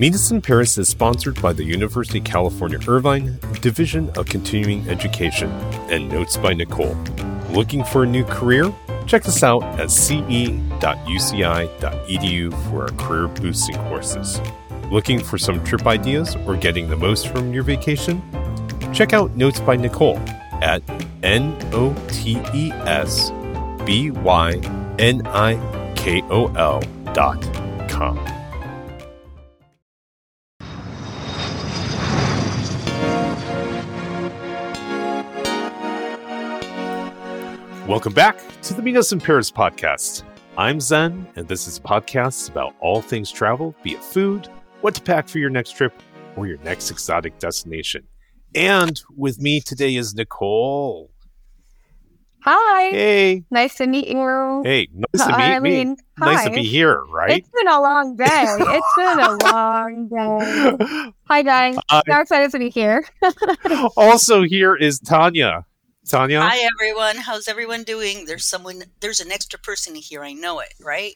Us in Paris is sponsored by the University of California Irvine Division of Continuing Education and Notes by Nicole. Looking for a new career? Check us out at ce.uci.edu for our career boosting courses. Looking for some trip ideas or getting the most from your vacation? Check out Notes by Nicole at N O T E S B Y N I K O L dot com. Welcome back to the Meet Us in Paris podcast. I'm Zen, and this is a podcast about all things travel, be it food, what to pack for your next trip, or your next exotic destination. And with me today is Nicole. Hi. Hey. Nice to meet you. Hey, nice to uh, meet I me. mean, Nice to be here, right? It's been a long day. It's been a long day. Hi, guys. Hi. So excited to be here. also here is Tanya. Tanya? Hi everyone. How's everyone doing? There's someone there's an extra person here. I know it, right?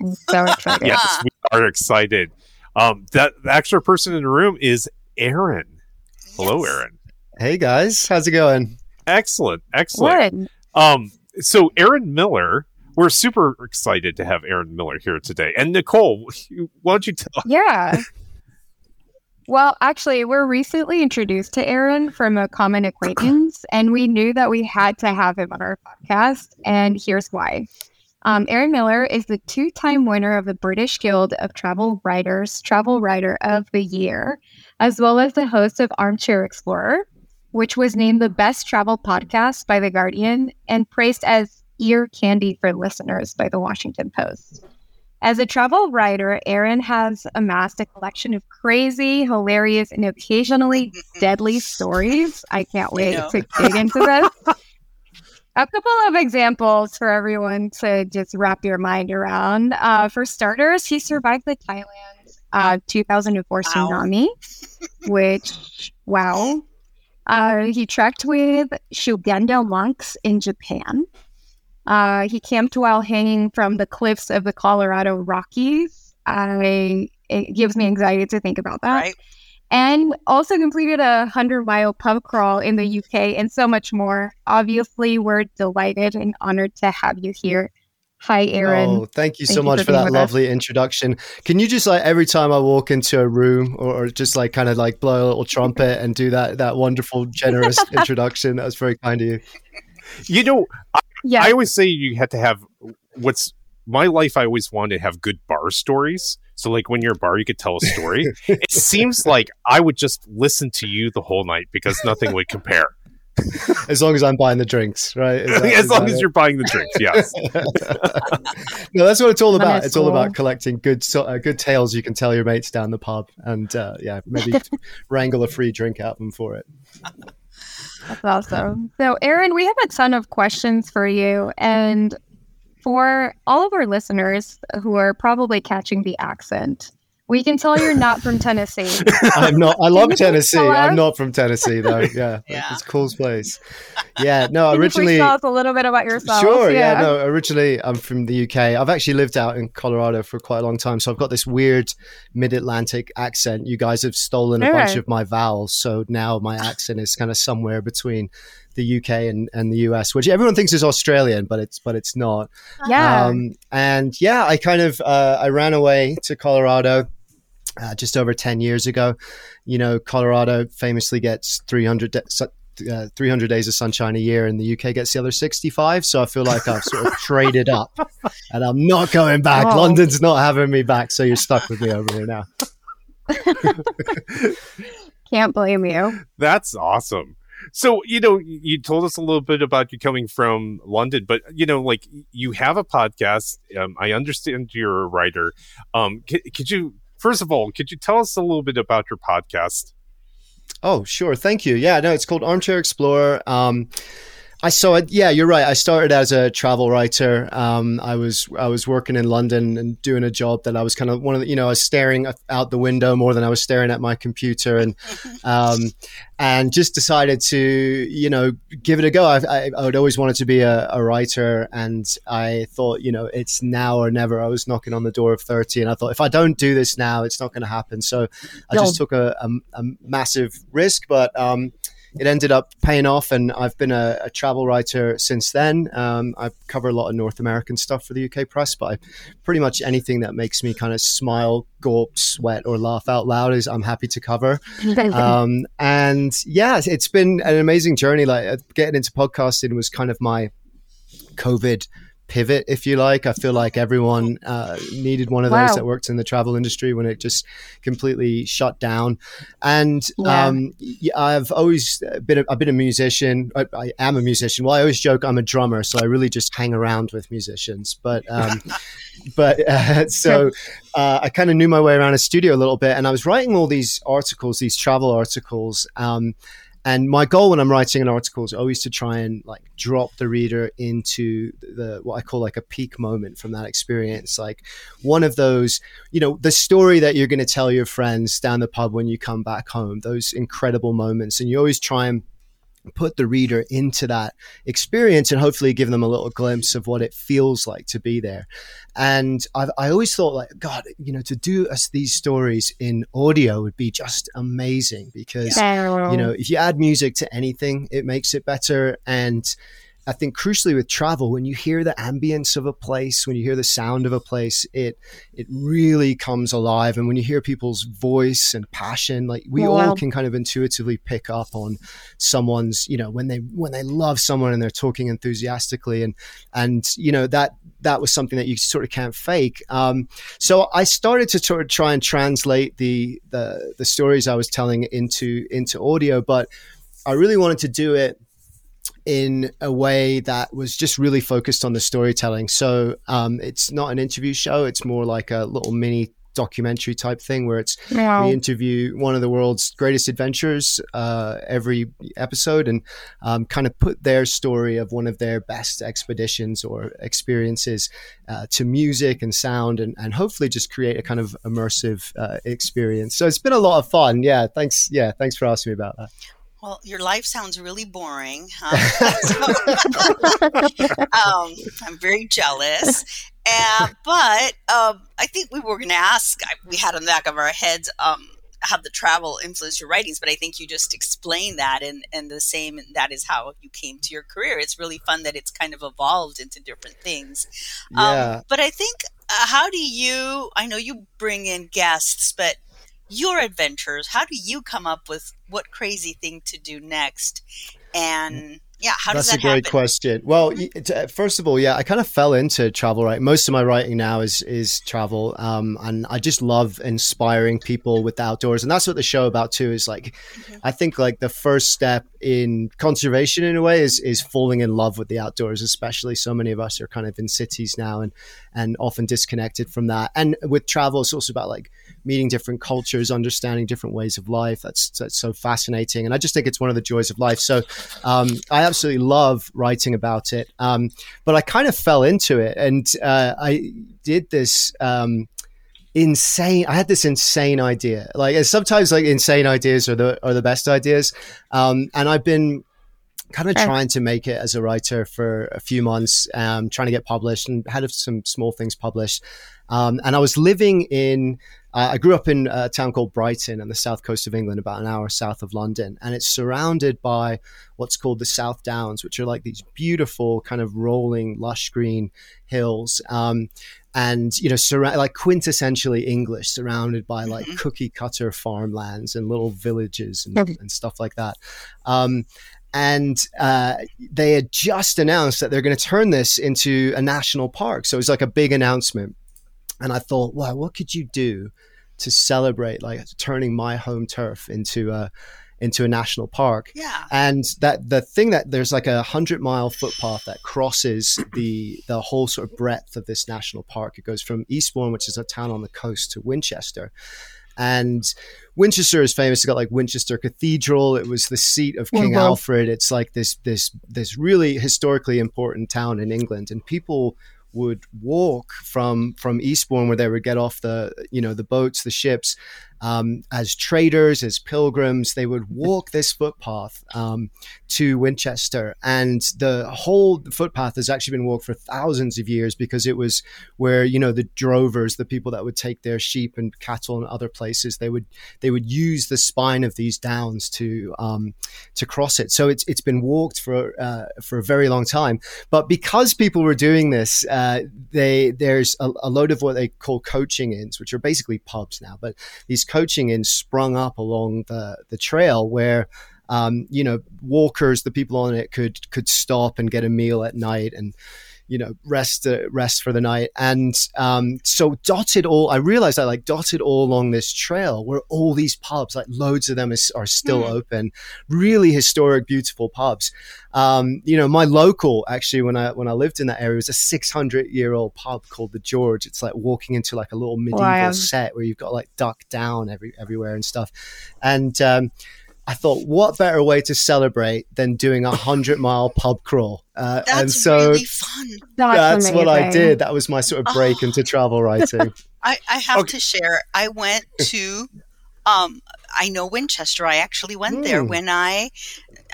I'm so excited. Yes, we are excited. Um, that the extra person in the room is Aaron. Hello, Yes. Aaron. Hey guys, how's it going? Excellent, excellent. Good. Um, so Aaron Millar, we're super excited to have Aaron Millar here today. And Nicole, why don't you tell? Yeah. Well, actually, we're recently introduced to Aaron from a common acquaintance, and we knew that we had to have him on our podcast. And here's why. Um, Aaron Millar is the two time winner of the British Guild of Travel Writers Travel Writer of the Year, as well as the host of Armchair Explorer, which was named the best travel podcast by The Guardian and praised as ear candy for listeners by The Washington Post. As a travel writer, Aaron has amassed a collection of crazy, hilarious, and occasionally deadly stories. I can't wait know. to dig into this. A couple of examples for everyone to just wrap your mind around. Uh, for starters, he survived the Thailand uh, 2004 Wow. tsunami, which, wow. Uh, he trekked with Shugendo monks in Japan. Uh, he camped while hanging from the cliffs of the Colorado Rockies. I, it gives me anxiety to think about that Right? and also completed a 100 mile pub crawl in the UK and so much more. Obviously, we're delighted and honored to have you here. Hi, Aaron. Oh, thank you Thank so you much for for that with us. lovely introduction. Can you just like every time I walk into a room or, or just like kind of like blow a little trumpet and do that that wonderful generous introduction? That was very kind of you. You know, yeah, I always say you have to have what's my life. I always wanted to have good bar stories. So, like when you're a bar, you could tell a story. it seems like I would just listen to you the whole night because nothing would compare. As long as I'm buying the drinks, right? That- as long as it? you're buying the drinks, yes. no, that's what it's all about. That's It's all about collecting good so, uh, good tales you can tell your mates down the pub, and uh, yeah, maybe wrangle a free drink out of them for it. That's awesome. So, Aaron, we have a ton of questions for you. And for all of our listeners who are probably catching the accent, we can tell you're not from Tennessee. I'm not. I love Tennessee. I'm not from Tennessee though. Yeah, Yeah. it's a cool place. Yeah, no, Can you please originally. tell us a little bit about yourself? Sure, yeah. no, originally I'm from the UK. I've actually lived out in Colorado for quite a long time, so I've got this weird mid-Atlantic accent. You guys have stolen a bunch Alright. of my vowels, so now my accent is kind of somewhere between the UK and, and the US, which everyone thinks is Australian, but it's but it's not. Yeah. Um, and yeah, I kind of uh, I ran away to Colorado uh, just over ten years ago. You know, Colorado famously gets three hundred. De- su- uh, 300 days of sunshine a year and the UK gets the other 65 so I feel like I've sort of traded up and I'm not going back Oh. London's not having me back so you're stuck with me over here now Can't blame you. That's awesome. So, you know, you told us a little bit about you coming from London, but you know, like you have a podcast. Um, I understand you're a writer. Um, could, could you, first of all, could you tell us a little bit about your podcast? Oh, sure. Thank you. Yeah, no, it's called Armchair Explorer. Um, I saw it. Yeah, you're right. I started as a travel writer. Um, I was I was working in London and doing a job that I was kind of one of the, you know I was staring out the window more than I was staring at my computer and um, and just decided to you know give it a go. I, I, I would always wanted to be a, a, writer and I thought you know it's now or never. I was knocking on the door of thirty and I thought if I don't do this now, it's not going to happen. So I no. just took a, a, a massive risk, but. Um, it ended up paying off, and I've been a, a travel writer since then. Um, I cover a lot of North American stuff for the UK press, but I, pretty much anything that makes me kind of smile, gulp, sweat, or laugh out loud is I'm happy to cover. um, and yeah, it's been an amazing journey. Like uh, getting into podcasting was kind of my COVID pivot, if you like. I feel like everyone uh, needed one of those wow. that worked in the travel industry when it just completely shut down. And yeah. um, I've always been a, I've been a musician. I, I, am a musician. Well, I always joke I'm a drummer, so I really just hang around with musicians. But um, but uh, so uh, I kind of knew my way around a studio a little bit, and I was writing all these articles, these travel articles. Um, and my goal when I'm writing an article is always to try and like drop the reader into the what I call like a peak moment from that experience. Like one of those, you know, the story that you're going to tell your friends down the pub when you come back home, those incredible moments. And you always try and put the reader into that experience and hopefully give them a little glimpse of what it feels like to be there. And I've, I always thought like, God, you know, to do us these stories in audio would be just amazing because, you know, if you add music to anything, it makes it better. And, I think crucially with travel, when you hear the ambience of a place, when you hear the sound of a place, it it really comes alive. And when you hear people's voice and passion, like we all can kind of intuitively pick up on someone's, you know, when they when they love someone and they're talking enthusiastically, and and you know that that was something that you sort of can't fake. Um, so I started to sort of try and translate the the the stories I was telling into into audio, but I really wanted to do it in a way that was just really focused on the storytelling. So um, it's not an interview show; it's more like a little mini documentary type thing where it's wow. we interview one of the world's greatest adventurers uh, every episode and um, kind of put their story of one of their best expeditions or experiences uh, to music and sound and, and hopefully just create a kind of immersive uh, experience. So it's been a lot of fun. Yeah thanks. Yeah thanks for asking me about that well, your life sounds really boring. Huh? um, I'm very jealous. Uh, but um, I think we were going to ask, we had on the back of our heads, um, how the travel influenced your writings, but I think you just explained that, and, and the same, that is how you came to your career. It's really fun that it's kind of evolved into different things. Um, yeah. but I think, uh, how do you, I know you bring in guests, but your adventures, how do you come up with what crazy thing to do next? And yeah, how That's does that a great happen? question. Well, first of all, yeah, I kind of fell into travel. Right, most of my writing now is is travel, um, and I just love inspiring people with the outdoors, and that's what the show about too. Is like, mm-hmm. I think like the first step in conservation in a way is is falling in love with the outdoors. Especially so many of us are kind of in cities now, and and often disconnected from that. And with travel, it's also about like meeting different cultures, understanding different ways of life. That's, that's so fascinating. And I just think it's one of the joys of life. So um, I absolutely love writing about it. Um, but I kind of fell into it and uh, I did this. Um, insane i had this insane idea like sometimes like insane ideas are the are the best ideas um, and i've been kind of trying to make it as a writer for a few months, um, trying to get published and had some small things published. Um, and I was living in, uh, I grew up in a town called Brighton on the south coast of England, about an hour south of London. And it's surrounded by what's called the South Downs, which are like these beautiful, kind of rolling, lush green hills. Um, and you know, sur- like quintessentially English, surrounded by like mm-hmm. cookie cutter farmlands and little villages and, and stuff like that. Um, and uh, they had just announced that they're going to turn this into a national park. So it was like a big announcement. And I thought, wow, what could you do to celebrate like turning my home turf into a into a national park. Yeah. And that the thing that there's like a hundred mile footpath that crosses the the whole sort of breadth of this national park. It goes from Eastbourne, which is a town on the coast, to Winchester. And Winchester is famous. It's got like Winchester Cathedral. It was the seat of King Mhm. Alfred. It's like this this this really historically important town in England, and people would walk from from Eastbourne, where they would get off the you know the boats, the ships, um, as traders, as pilgrims. They would walk this footpath um, to Winchester, and the whole footpath has actually been walked for thousands of years because it was where you know the drovers, the people that would take their sheep and cattle and other places, they would they would use the spine of these downs to um, to cross it. So it's it's been walked for uh, for a very long time. But because people were doing this, uh, they there's a, a load of what they call coaching inns, which are basically pubs now. But these coaching in sprung up along the the trail where. Um, you know, walkers, the people on it could could stop and get a meal at night, and you know rest uh, rest for the night. And um, so dotted all i realized i like dotted all along this trail where all these pubs like loads of them is, are still Hmm. open. Really historic beautiful pubs. Um, you know my local actually when i when i lived in that area was a 600 year old pub called the george. It's like walking into like a little medieval Wow. set where you've got like duck down every everywhere and stuff. And um, I thought, what better way to celebrate than doing a hundred mile pub crawl? Uh, That's and so really fun. That's, that's what I did. That was my sort of break Oh. into travel writing. I, I have Okay. to share. I went to, um, I know Winchester. I actually went there Hmm. when I,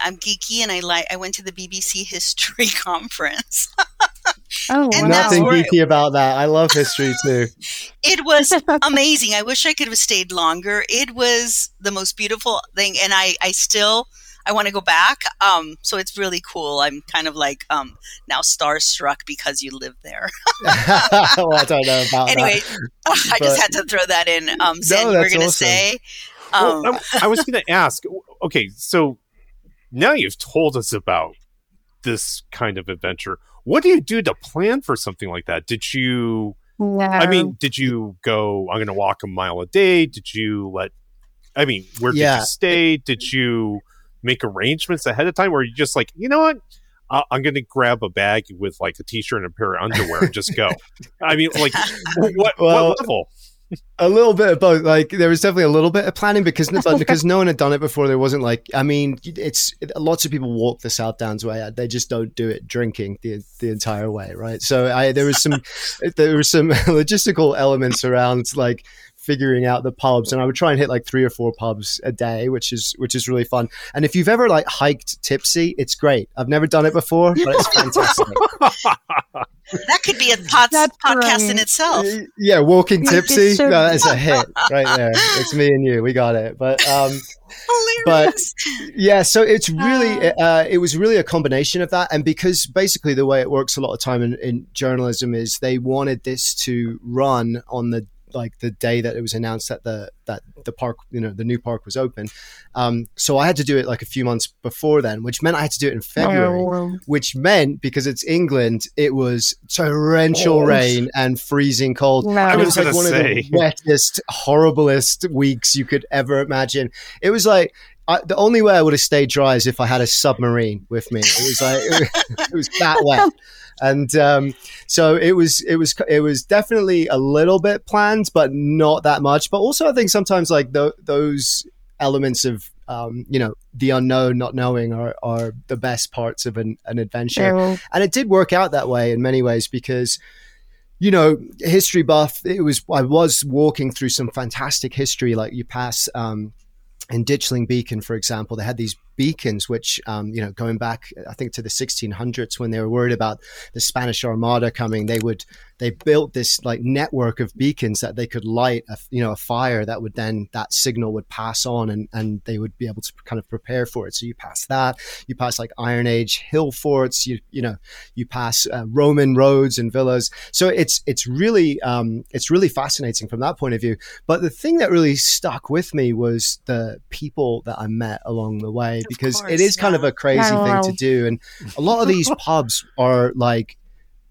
I'm geeky and I like. I went to the BBC History Conference. Oh, And Nothing geeky about that. I love history too. It was amazing. I wish I could have stayed longer. It was the most beautiful thing, and I, I still, I want to go back. Um, so it's really cool. I'm kind of like um now starstruck because you live there. well, I don't know about anyway, I just had to throw that in. Um, Sandy, we're gonna awesome. say. Um, Well, I, I was going to ask. Okay, so now you've told us about this kind of adventure. What do you do to plan for something like that? Did you? No. I mean, did you go? I'm going to walk a mile a day. Did you let? I mean, where did you stay? Did you make arrangements ahead of time, or you just like, you know what? Uh, I'm going to grab a bag with like a t-shirt and a pair of underwear and just go. I mean, like, what, Well, what level? A little bit of both. Like there was definitely a little bit of planning because but because no one had done it before. There wasn't like I mean, it's lots of people walk the South Downs way. They just don't do it drinking the the entire way, right? So I there was some there were some logistical elements around like figuring out the pubs and I would try and hit like three or four pubs a day which is which is really fun. And if you've ever like hiked tipsy it's great. I've never done it before but it's fantastic. That could be a pod- That's podcast in itself. yeah walking tipsy so- no, it's a hit right there. It's me and you. We got it. But um Hilarious. yeah so it's really Ah. uh, it was really a combination of that. And because basically the way it works a lot of time in, in journalism is they wanted this to run on the like the day that it was announced that the that the park you know the new park was open um, so i had to do it like a few months before then which meant i had to do it in february Oh, which meant because it's england it was torrential Oh. rain and freezing cold no. and it was was like gonna one say. of the wettest, horriblest weeks you could ever imagine. It was like I, the only way I would have stayed dry is if I had a submarine with me. It was like it was that wet, and um, so it was it was it was definitely a little bit planned, but not that much. But also, I think sometimes like tho- those elements of um, you know the unknown, not knowing, are are the best parts of an, an adventure Oh, and it did work out that way in many ways because you know history buff it was i was walking through some fantastic history like you pass um in Ditchling Beacon, for example, they had these beacons, which, um, you know, going back, I think to the 1600s when they were worried about the Spanish Armada coming, they would, they built this like network of beacons that they could light, a, you know, a fire that would then, that signal would pass on and, and they would be able to kind of prepare for it. So you pass that, you pass like Iron Age hill forts, you, you know, you pass uh, Roman roads and villas. So it's, it's really, um, it's really fascinating from that point of view. But the thing that really stuck with me was the people that I met along the way because course, it is kind of a crazy Yeah, thing wow. to do. And a lot of these pubs are like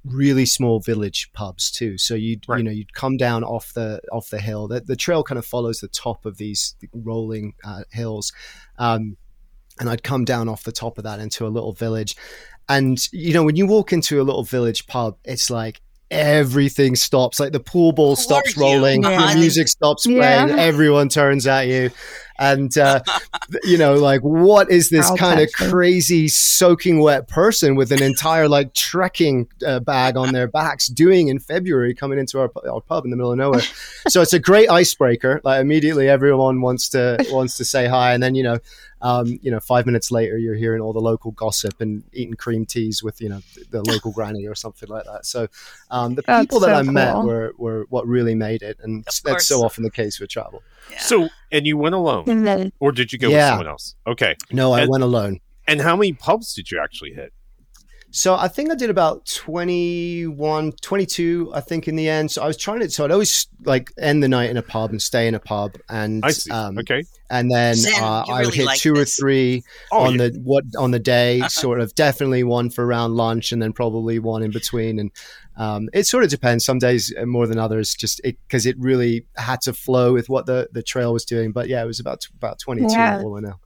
really small village pubs too. So you'd Right. you know you'd come down off the off the hill. The, the trail kind of follows the top of these rolling uh, hills, um, and I'd come down off the top of that into a little village. And you know when you walk into a little village pub, it's like everything stops. Like the pool ball stops are you? rolling, the music stops Yeah. playing, everyone turns at you. And uh, you know, like, what is this I'll kind of them. crazy soaking wet person with an entire like trekking uh, bag on their backs doing in February coming into our, our pub in the middle of nowhere? so it's a great icebreaker. Like immediately everyone wants to wants to say hi, and then you know, um, you know, five minutes later you're hearing all the local gossip and eating cream teas with you know the local granny or something like that. So um, the That's people that so I met were were what really made it, and Of that's so often the case with travel. Yeah. So, and you went alone, And then or did you go Yeah. with someone else? Okay. No, I And- went alone. And how many pubs did you actually hit? So I think I did about 21, 22, I think in the end. So I was trying to, so I'd always like end the night in a pub and stay in a pub. And, I see. um, okay. and then Zen, uh, you I would hit like two this. or three Oh, on yeah. the, what on the day, sort of definitely one for around lunch and then probably one in between. And, um, it sort of depends some days uh, more than others, just cause it really had to flow with what the, the trail was doing. But yeah, it was about, about 22 Yeah. all in all.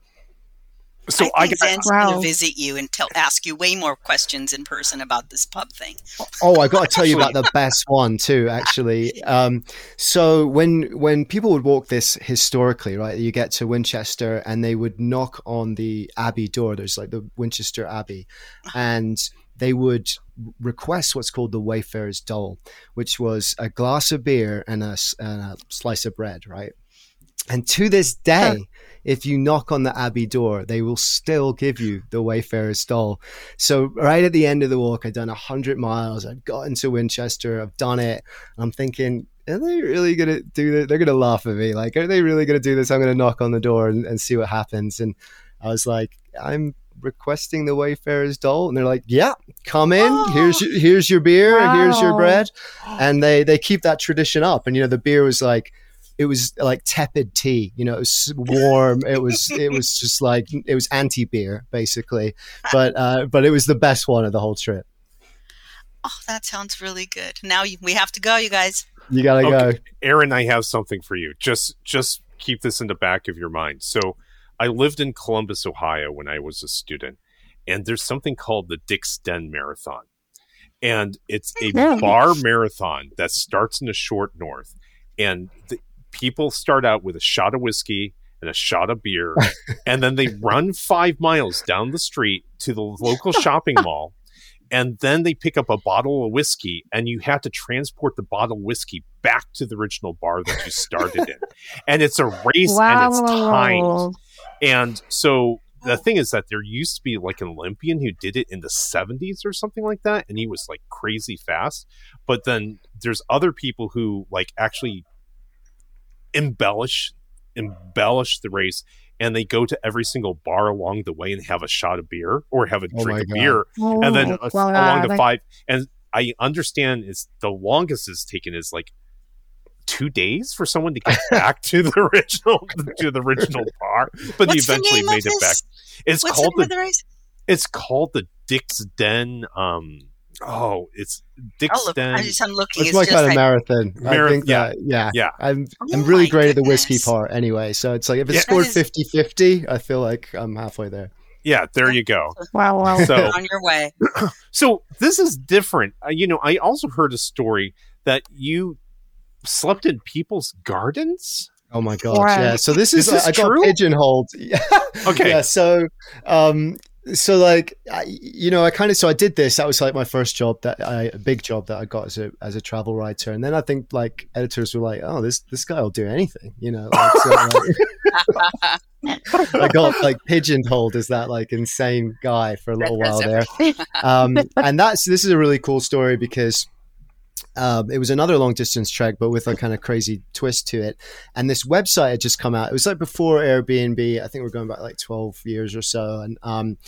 so I I, think got, Zen's Wow. going to visit you and tell, ask you way more questions in person about this pub thing. Oh, I got to tell you about the best one too. Actually, um, so when when people would walk this historically, right, you get to Winchester and they would knock on the Abbey door. There's like the Winchester Abbey, and they would request what's called the Wayfarer's Dole, which was a glass of beer and a, and a slice of bread, right. And to this day, if you knock on the Abbey door, they will still give you the Wayfarer's Dole. So right at the end of the walk, I'd done hundred miles. I've gotten to Winchester. I've done it. I'm thinking, are they really gonna do this? They're gonna laugh at me. Like, are they really gonna do this? I'm gonna knock on the door and, and see what happens. And I was like, I'm requesting the Wayfarer's Dole, and they're like, Yeah, come in. Here's your, here's your beer. Here's your bread. And they they keep that tradition up. And you know, the beer was like. It was like tepid tea, you know. It was warm. It was. It was just like it was anti beer, basically but uh, but it was the best one of the whole trip. Oh, that sounds really good. Now you, we have to go, you guys. You gotta Okay. go. Aaron, I have something for you. Just just keep this in the back of your mind. So, I lived in Columbus, Ohio when I was a student, and there's something called the Dick's Den Marathon. And it's a oh, bar marathon that starts in the short north. And the, people start out with a shot of whiskey and a shot of beer, and then they run five miles down the street to the local shopping mall. And then they pick up a bottle of whiskey, and you have to transport the bottle of whiskey back to the original bar that you started in. And it's a race and it's timed. Wow. And so the thing is that there used to be like an Olympian who did it in the 70s or something like that, and he was like crazy fast. But then there's other people who like actually embellish embellish the race and they go to every single bar along the way and have a shot of beer or have a Oh drink of God. beer and then Oh, uh, along the like- five and i understand it's the longest is taken is like two days for someone to get back to the original to the original bar but What's they eventually the name made of it back it's What's called the name of the the race? it's called the dick's den um oh it's dick's I'll look, den I just, I'm looking. It's It's, my just kind of like, marathon. I think yeah. that, yeah, Yeah. I'm Oh I'm really my great at the whiskey goodness. part anyway. So it's like if it's Yeah. scored That 50-50, I feel like I'm halfway there. yeah there you go Wow, wow. so on your way. So this is different. Uh, you know, I also heard a story that you slept in people's gardens. Oh my gosh, Wow. yeah. So this is, Is this I got pigeonholed. Okay. Yeah. So, um, so like, I, you know, I kind of so I did this. That was like my first job that I a big job that I got as a as a travel writer. And then I think like editors were like, oh, this this guy will do anything. You know. Like, so, like, I got like pigeonholed as that like insane guy for a little while there. Um, and that's this is a really cool story because um, it was another long distance trek, but with a kind of crazy twist to it. And this website had just come out. It was like before Airbnb. I think we're going back like twelve years or so, and um,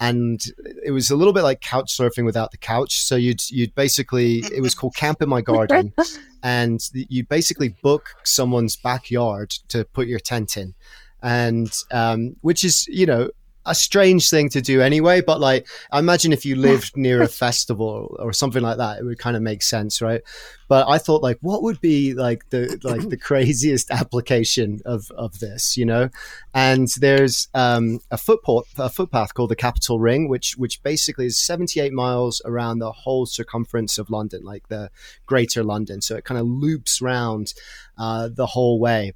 and it was a little bit like couch surfing without the couch. So you'd you'd basically it was called Camp in My Garden, and you'd basically book someone's backyard to put your tent in, and um, which is you know a strange thing to do anyway. But like, I imagine if you lived near a festival or something like that, it would kind of make sense, right? But I thought, like, what would be like the like the craziest application of of this, you know? And there's um, a footpath a footpath called the Capital Ring, which which basically is 78 miles around the whole circumference of London, like the Greater London. So it kind of loops round uh, the whole way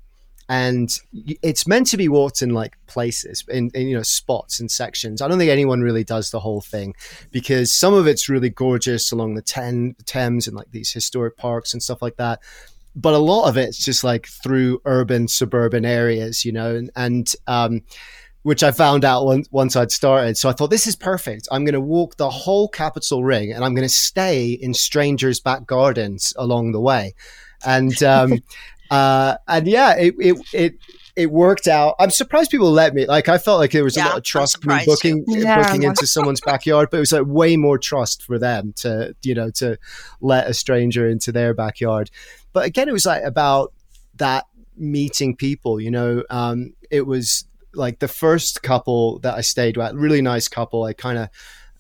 and it's meant to be walked in like places in, in, you know spots and sections i don't think anyone really does the whole thing because some of it's really gorgeous along the Ten, thames and like these historic parks and stuff like that but a lot of it's just like through urban suburban areas you know and, and um, which I found out once, I'd started. So I thought, this is perfect. I'm going to walk the whole Capital Ring and I'm going to stay in strangers' back gardens along the way. And um, uh, and yeah, it, it, it, it worked out. I'm surprised people let me. Like, I felt like there was yeah, a lot of trust me booking yeah. booking into someone's backyard, but it was like way more trust for them to, you know, to let a stranger into their backyard. But again, it was like about that meeting people. You know, um, it was like the first couple that I stayed with, really nice couple. I kind of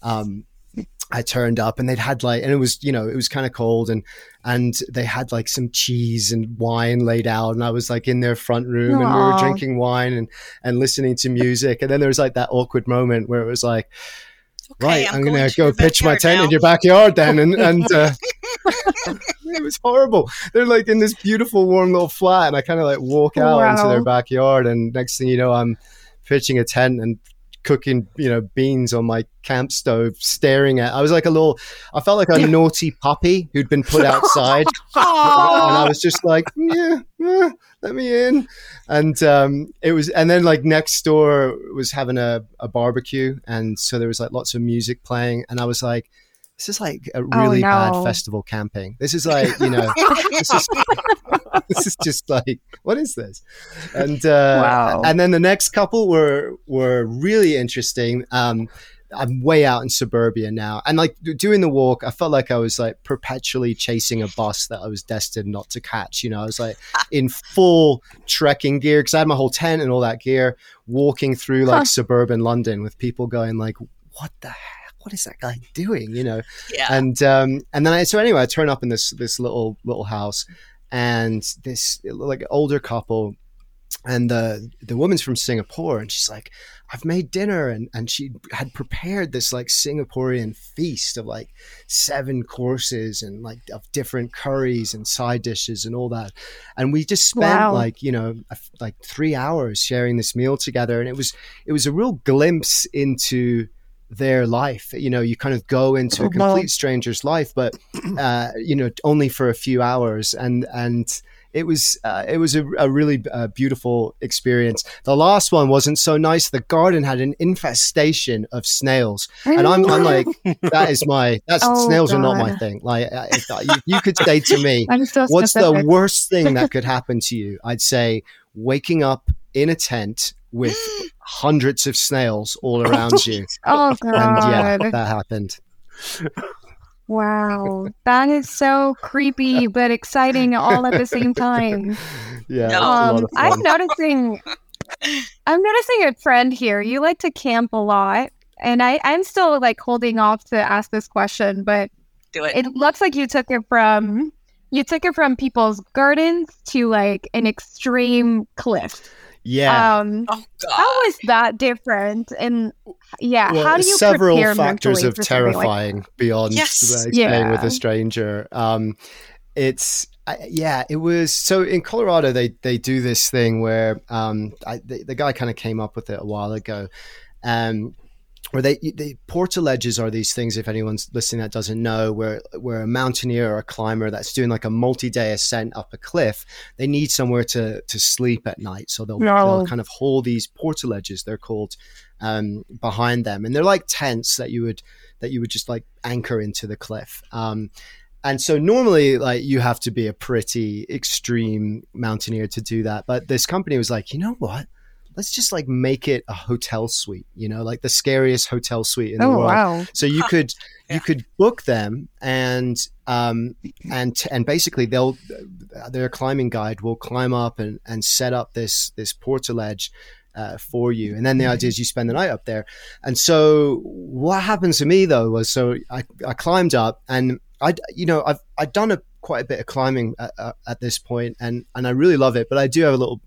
um, I turned up and they'd had like, and it was, you know, it was kind of cold and, and they had like some cheese and wine laid out. And I was like in their front room Aww. and we were drinking wine and, and listening to music. And then there was like that awkward moment where it was like, okay, right, I'm, I'm going to go pitch my tent now. in your backyard then. And, and, uh, it was horrible. They're like in this beautiful warm little flat and I kind of like walk out wow. into their backyard and next thing you know, I'm pitching a tent and cooking, you know, beans on my camp stove, staring at. I was like a little. I felt like a naughty puppy who'd been put outside, and I was just like, yeah, yeah, let me in. And um, it was, and then like next door was having a, a barbecue, and so there was like lots of music playing, and I was like this is like a oh, really oh, no. bad festival camping. This is like, you know, this, is, this is just like, what is this? And uh, wow. and then the next couple were were really interesting. Um, I'm way out in suburbia now, and like doing the walk, I felt like I was like perpetually chasing a bus that I was destined not to catch. You know, I was like in full trekking gear because I had my whole tent and all that gear, walking through like huh. suburban London with people going like, "What the heck?" What is that guy doing? You know? Yeah. And um, and then I so anyway, I turn up in this this little little house, and this like older couple, and the the woman's from Singapore, and she's like, I've made dinner, and and she had prepared this like Singaporean feast of like seven courses and like of different curries and side dishes and all that, and we just spent wow. like you know like three hours sharing this meal together, and it was it was a real glimpse into their life. You know, you kind of go into a complete stranger's life, but uh, you know, only for a few hours, and and it was uh, it was a, a really uh, beautiful experience. The last one wasn't so nice. The garden had an infestation of snails, and I'm, I'm like, that is my that's oh, snails God. are not my thing. Like, if, you, you, could say to me, what's the worst thing that could happen to you? I'd say waking up in a tent with hundreds of snails all around you. oh god! And yeah, that happened. Wow, that is so creepy but exciting all at the same time. Yeah, um, I'm noticing. I'm noticing a trend here. You like to camp a lot, and I, I'm still like holding off to ask this question, but do it. It looks like you took it from you took it from people's gardens to like an extreme cliff. Yeah. Um, oh, how was that different? And yeah, well, how do you several prepare factors of terrifying like beyond yes. staying yeah. with a stranger? Um, it's uh, yeah, it was so in Colorado they they do this thing where um, I, the, the guy kind of came up with it a while ago. Um, where they the portaledges are these things if anyone's listening that doesn't know where where a mountaineer or a climber that's doing like a multi-day ascent up a cliff they need somewhere to to sleep at night. So they'll, no. they'll kind of hold these portaledges they're called um, behind them. And they're like tents that you would that you would just like anchor into the cliff. Um, and so normally like you have to be a pretty extreme mountaineer to do that. But this company was like you know what let's just like make it a hotel suite, you know, like the scariest hotel suite in oh, the world. Wow. So you could yeah. you could book them and um and and basically they'll their climbing guide will climb up and and set up this this portaledge uh, for you. And then the idea is you spend the night up there. And so what happened to me though was so I, I climbed up and I, you know, I've, I've done a quite a bit of climbing at, uh, at this point and, and I really love it, but I do have a little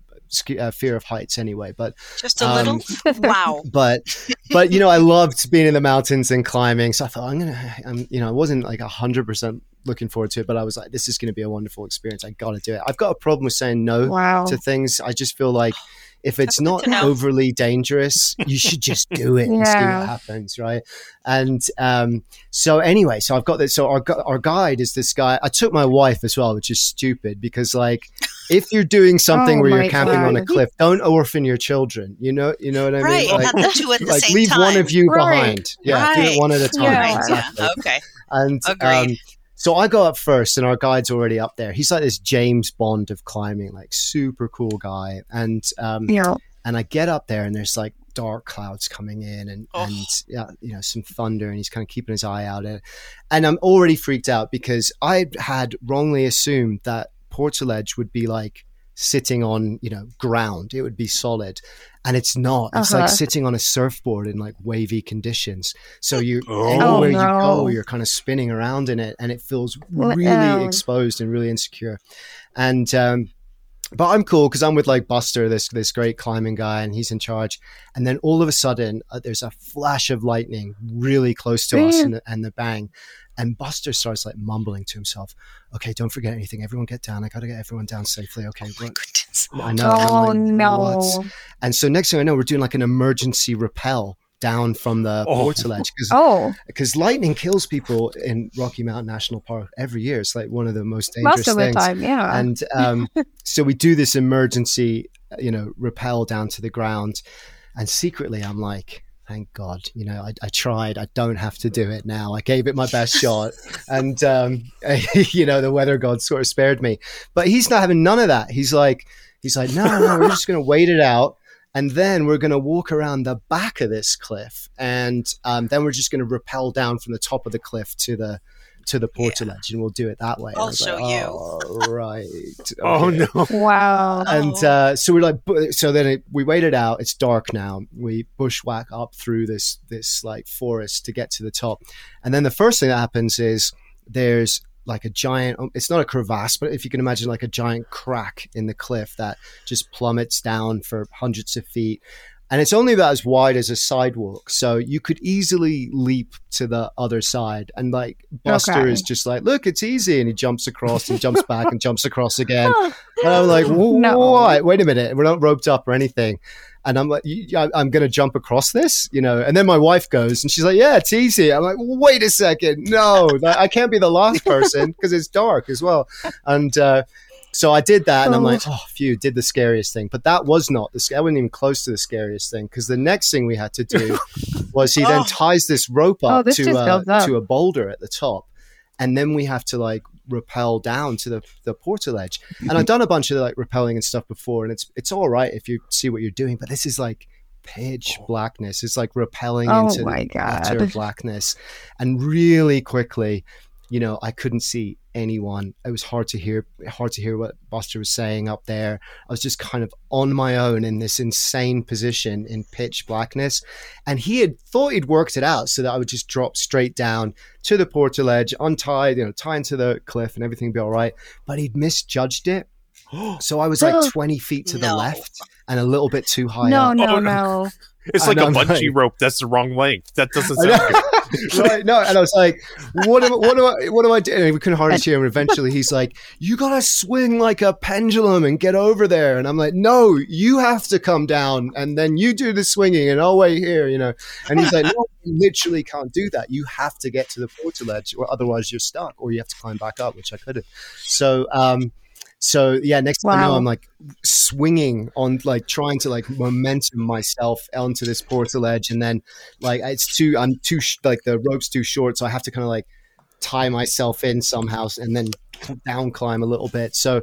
uh, fear of heights anyway. But just a um, little, wow. But but you know, I loved being in the mountains and climbing. So I thought I'm gonna, I'm you know, I wasn't like hundred percent looking forward to it, but I was like, this is going to be a wonderful experience. I got to do it. I've got a problem with saying no wow. to things. I just feel like if it's not overly dangerous, you should just do it yeah. and see what happens, right? And um, so anyway, so I've got this. So our our guide is this guy. I took my wife as well, which is stupid because like if you're doing something oh where you're camping God. on a cliff, don't orphan your children. You know, you know what I right. mean? Like, the two at the like same leave time. one of you right. behind. Yeah, right. do it one at a time. Yeah. Exactly. Okay. And um, so I go up first, and our guide's already up there. He's like this James Bond of climbing, like super cool guy. And um, yeah and I get up there and there's like dark clouds coming in and, oh. and yeah, you know, some thunder and he's kind of keeping his eye out. And, and I'm already freaked out because I had wrongly assumed that Portaledge would be like sitting on, you know, ground. It would be solid. And it's not. It's uh-huh. like sitting on a surfboard in like wavy conditions. So you oh, anywhere no. you go, you're kind of spinning around in it and it feels really exposed and really insecure. And um but I'm cool because I'm with like Buster, this this great climbing guy, and he's in charge. And then all of a sudden, uh, there's a flash of lightning really close to us, and the, and the bang. And Buster starts like mumbling to himself, "Okay, don't forget anything. Everyone get down. I got to get everyone down safely. Okay." Oh I know. Oh like, no! What? And so next thing I know, we're doing like an emergency rappel down from the oh. portaledge because oh. because lightning kills people in Rocky Mountain National Park every year. It's like one of the most dangerous most of things. the time, yeah. And um, so we do this emergency, you know, rappel down to the ground, and secretly I'm like. Thank God, you know, I, I tried. I don't have to do it now. I gave it my best shot, and um, you know, the weather god sort of spared me. But he's not having none of that. He's like, he's like, no, no, we're just going to wait it out and then we're going to walk around the back of this cliff, and um, then we're just going to rappel down from the top of the cliff to the to the portaledge, yeah. and we'll do it that way. I'll show like, you. Oh, right. Okay. oh no! Wow. And uh, so we're like, so then it, we wait it out. It's dark now. We bushwhack up through this this like forest to get to the top, and then the first thing that happens is there's like a giant um, it's not a crevasse but if you can imagine like a giant crack in the cliff that just plummets down for hundreds of feet and it's only about as wide as a sidewalk so you could easily leap to the other side and like buster okay. is just like look it's easy and he jumps across and jumps back and jumps across again and i'm like no. wait a minute we're not roped up or anything and I'm like, I'm going to jump across this, you know. And then my wife goes and she's like, yeah, it's easy. I'm like, wait a second. No, I can't be the last person because it's dark as well. And, uh, so I did that, and I'm like, oh. oh, phew, did the scariest thing. But that was not the. scariest. I wasn't even close to the scariest thing because the next thing we had to do was he then oh. ties this rope oh, up oh, this to a, to a boulder at the top, and then we have to like rappel down to the, the portaledge. And I've done a bunch of like rappelling and stuff before, and it's it's all right if you see what you're doing, but this is like pitch oh. blackness. It's like rappelling oh into my God. utter blackness, and really quickly you know, I couldn't see anyone. It was hard to hear, hard to hear what Buster was saying up there. I was just kind of on my own in this insane position in pitch blackness. And he had thought he'd worked it out so that I would just drop straight down to the portaledge, untied, you know, tie into the cliff and everything would be all right. But he'd misjudged it. So I was like 20 feet to no. the left and a little bit too high. No, up. no, no. It's like a bungee like, rope. That's the wrong length. That doesn't sound good. right? No, and I was like, "What am, what do I, what do I do?" And we couldn't hardly hear him. Eventually, he's like, "You gotta swing like a pendulum and get over there." And I'm like, "No, you have to come down, and then you do the swinging, and I'll wait here." You know. And he's like, "No, you literally can't do that. You have to get to the portaledge, or otherwise you're stuck, or you have to climb back up," which I couldn't. So. um so yeah, next wow. thing I know, I'm like swinging on, like trying to like momentum myself onto this portaledge, and then like it's too, I'm too like the rope's too short, so I have to kind of like tie myself in somehow, and then down climb a little bit. So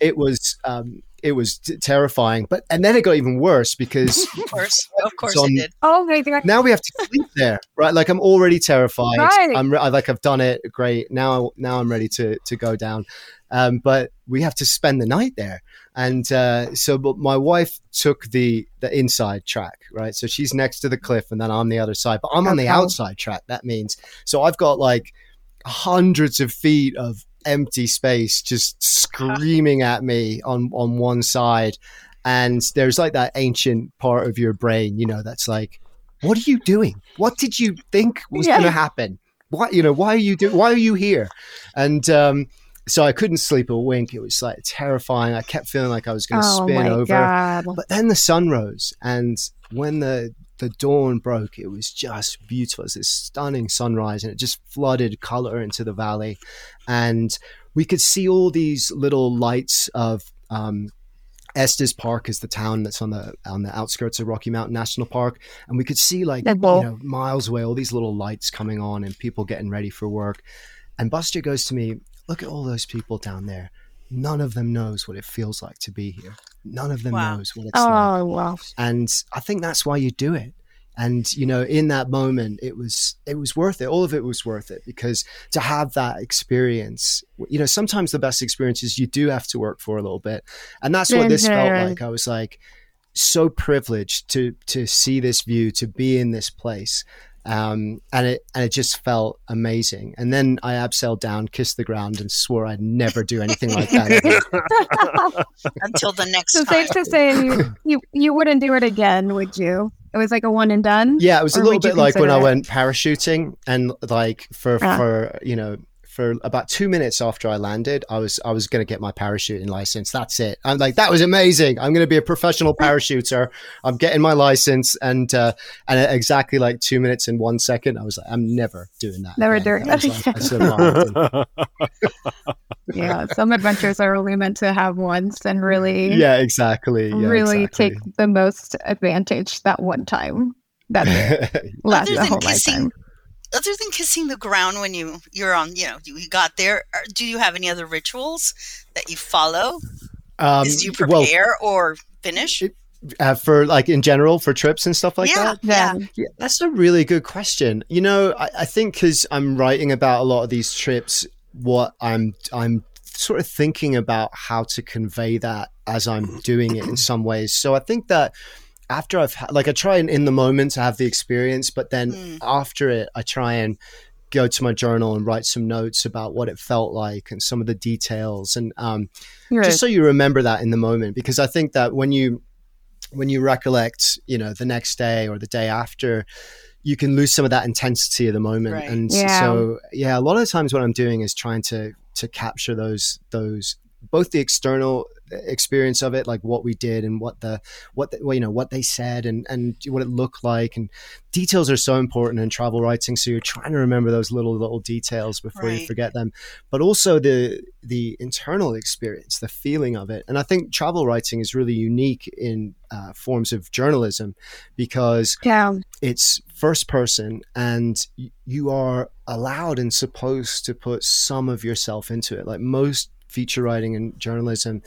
it was um, it was t- terrifying. But and then it got even worse because of course, of course, on, it did. Oh my god! Now we have to sleep there, right? Like I'm already terrified. Right. I'm I, like I've done it. Great. Now now I'm ready to to go down. Um, but we have to spend the night there. And uh, so, but my wife took the the inside track, right? So she's next to the cliff, and then I'm the other side. But I'm on the outside track. That means so I've got like hundreds of feet of empty space just screaming at me on on one side, and there's like that ancient part of your brain, you know, that's like, what are you doing? What did you think was Yeah. going to happen? Why, you know, why are you do? Why are you here? And um, so I couldn't sleep a wink. It was like terrifying. I kept feeling like I was going to Oh spin over. god. But then the sun rose, and when the the dawn broke, it was just beautiful. It was this stunning sunrise, and it just flooded color into the valley, and we could see all these little lights of. Um, Estes Park is the town that's on the on the outskirts of Rocky Mountain National Park, and we could see like you know miles away all these little lights coming on and people getting ready for work. And Buster goes to me, "Look at all those people down there. None of them knows what it feels like to be here. None of them Wow. knows what it's like." Oh wow. and I think that's why you do it. And you know, in that moment, it was it was worth it. All of it was worth it because to have that experience, you know, sometimes the best experiences you do have to work for a little bit, and that's what this felt Mhm. like. I was like so privileged to to see this view, to be in this place. Um, and it and it just felt amazing. And then I abseiled down, kissed the ground, and swore I'd never do anything like that until the next so time. safe to say you, you you wouldn't do it again, would you? It was like a one and done. Yeah, it was a little bit like when consider I went parachuting and like for Ah. for you know for about two minutes after I landed, I was I was going to get my parachuting license. That's it. I'm like that was amazing. I'm going to be a professional parachuter. I'm getting my license, and uh, and exactly like two minutes and one second, I was like, I'm never doing that. Never again. doing I was that like, I survived. Yeah, some adventures are only meant to have once and really yeah, exactly. Yeah, really exactly. take the most advantage that one time. That's it. Last Other the than whole kissing, lifetime. Other than kissing the ground when you you're on, you know, you got there. Do you have any other rituals that you follow? um, do you well, prepare or finish? it- uh, for like in general for trips and stuff like yeah, that. yeah. Yeah. Yeah, that's a really good question. You know, I, I think because I'm writing about a lot of these trips, what I'm I'm sort of thinking about how to convey that as I'm doing it in some ways. So I think that after I've ha- like I try and in the moment to have the experience, but then Mm. after it, I try and go to my journal and write some notes about what it felt like and some of the details and um, You're just so you remember that in the moment because i think that when you when you recollect you know the next day or the day after you can lose some of that intensity of the moment Right. and Yeah. so yeah a lot of the times what i'm doing is trying to to capture those those both the external experience of it like what we did and what the what the, well, you know what they said and and what it looked like. And details are so important in travel writing so you're trying to remember those little little details before you forget them. But also the the internal experience the feeling of it. And i think travel writing is really unique in uh, forms of journalism because yeah. it's first person and you are allowed and supposed to put some of yourself into it. Like most feature writing and journalism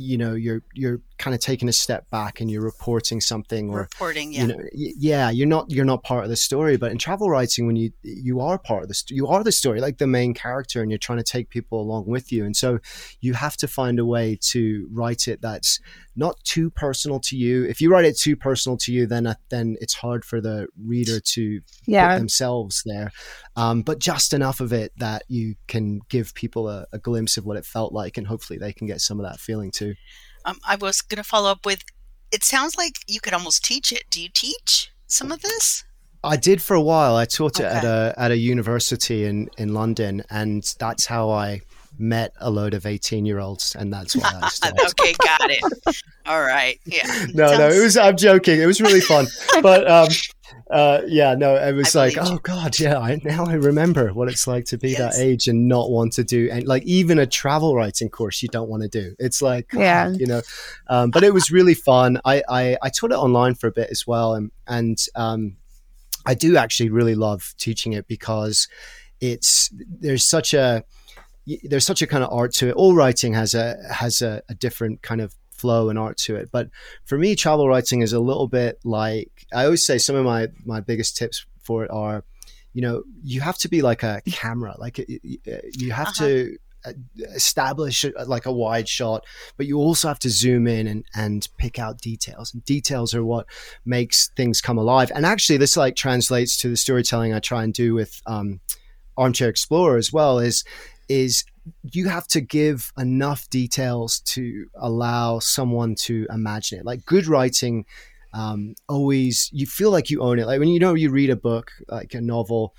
you know you're you're kind of taking a step back and you're reporting something or Reporting, yeah. you know y- yeah you're not you're not part of the story. But in travel writing when you you are part of the st- you are the story like the main character and you're trying to take people along with you. And so you have to find a way to write it that's not too personal to you. If you write it too personal to you then uh, then it's hard for the reader to put themselves there. Um, but just enough of it that you can give people a, a glimpse of what it felt like and hopefully they can get some of that feeling too Um, I was going to follow up with. It sounds like you could almost teach it. Do you teach some of this? I did for a while. I taught it at a at a university in in London, and that's how I met a load of eighteen year olds, and that's why I started. okay, got it. All right, yeah. no, no, it was. I'm joking. It was really fun, but um, uh, yeah, no, it was I like, oh god, yeah. I, now I remember what it's like to be Yes. that age and not want to do, and like even a travel writing course, you don't want to do. It's like, Yeah. you know, um, but it was really fun. I, I I taught it online for a bit as well, and and um, I do actually really love teaching it because it's there's such a there's such a kind of art to it. All writing has a has a, a different kind of flow and art to it. But for me, travel writing is a little bit like I always say. Some of my my biggest tips for it are, you know, you have to be like a camera. Like you have to uh, establish uh, like a wide shot, but you also have to zoom in and, and pick out details. And details are what makes things come alive. And actually, this like translates to the storytelling I try and do with um, Armchair Explorer as well. Is is you have to give enough details to allow someone to imagine it. Like good writing, um, always you feel like you own it. Like when you know you read a book, like a novel,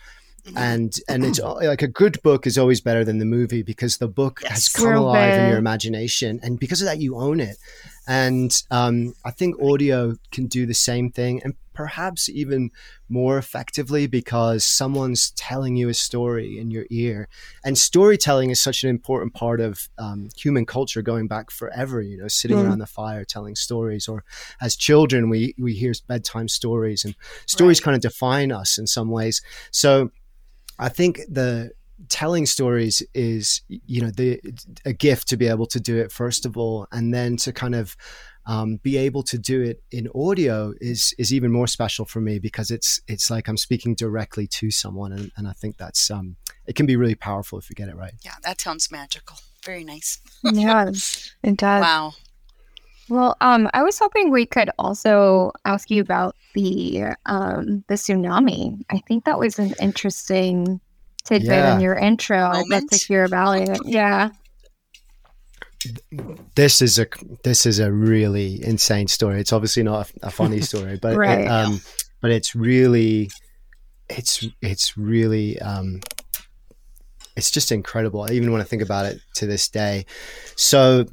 mm-hmm. and and it's like a good book is always better than the movie because the book yes. has come alive in your imagination, and because of that you own it. And um, I think audio can do the same thing, and perhaps even more effectively because someone's telling you a story in your ear. And storytelling is such an important part of um, human culture going back forever, you know, sitting mm. around the fire telling stories. Or as children, we, we hear bedtime stories, and stories right. kind of define us in some ways. So I think the telling stories is you know the a gift to be able to do it first of all and then to kind of um, be able to do it in audio is is even more special for me because it's it's like I'm speaking directly to someone, and, and I think that's um, it can be really powerful if you get it right. Yeah, that sounds magical. Very nice. yes, it does. Wow. Well, um, I was hoping we could also ask you about the um, the tsunami. I think that was an interesting tidbit yeah. in your intro. Moment. I'd love to hear about it. Yeah this is a this is a really insane story. It's obviously not a, a funny story, but right. it, um, but it's really it's it's really um, it's just incredible. I even want to think about it to this day. So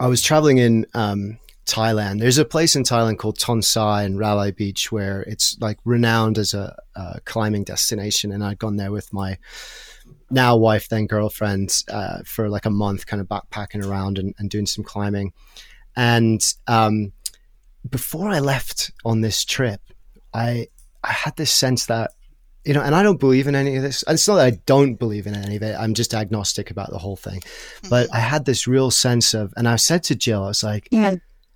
I was traveling in um, Thailand. There's a place in Thailand called Tonsai and Railay Beach where it's like renowned as a, a climbing destination, and I'd gone there with my now wife, then girlfriend, uh, for like a month, kind of backpacking around and, and doing some climbing. And um, before I left on this trip, I I had this sense that you know, and I don't believe in any of this. It's not that I don't believe in any of it. I'm just agnostic about the whole thing. But I had this real sense of, and I said to Jill, I was like, yeah.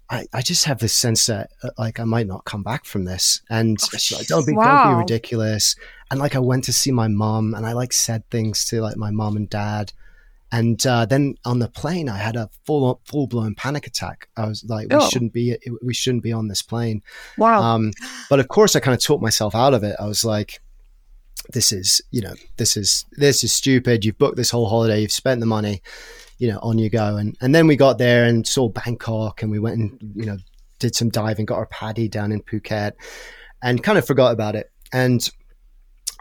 I, I just have this sense that uh, like I might not come back from this. And oh, she's like, don't be, wow. don't be ridiculous and like I went to see my mom and I like said things to like my mom and dad. And uh, then on the plane, I had a full full blown panic attack. I was like, "We oh. shouldn't be we shouldn't be on this plane." Wow! Um, but of course, I kind of talked myself out of it. I was like, "This is you know this is this is stupid. You've booked this whole holiday. You've spent the money. You know, on you go." And and then we got there and saw Bangkok, and we went and you know did some diving, got our PADI down in Phuket, and kind of forgot about it. And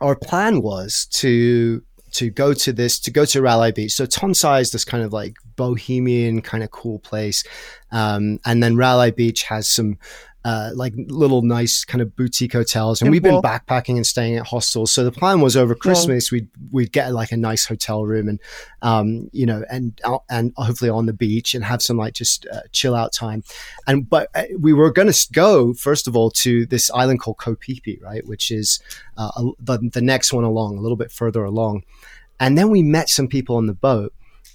our plan was to to go to this to go to Railay Beach. So Tonsai is this kind of like bohemian kind of cool place, um, and then Railay Beach has some uh, like little nice kind of boutique hotels. And we've been backpacking and staying at hostels. So the plan was over Christmas we'd we'd get like a nice hotel room and um, you know and and hopefully on the beach and have some like just uh, chill out time. And but uh, we were going to go first of all to this island called Phi, right, which is uh, the the next one along, a little bit further along. And then we met some people on the boat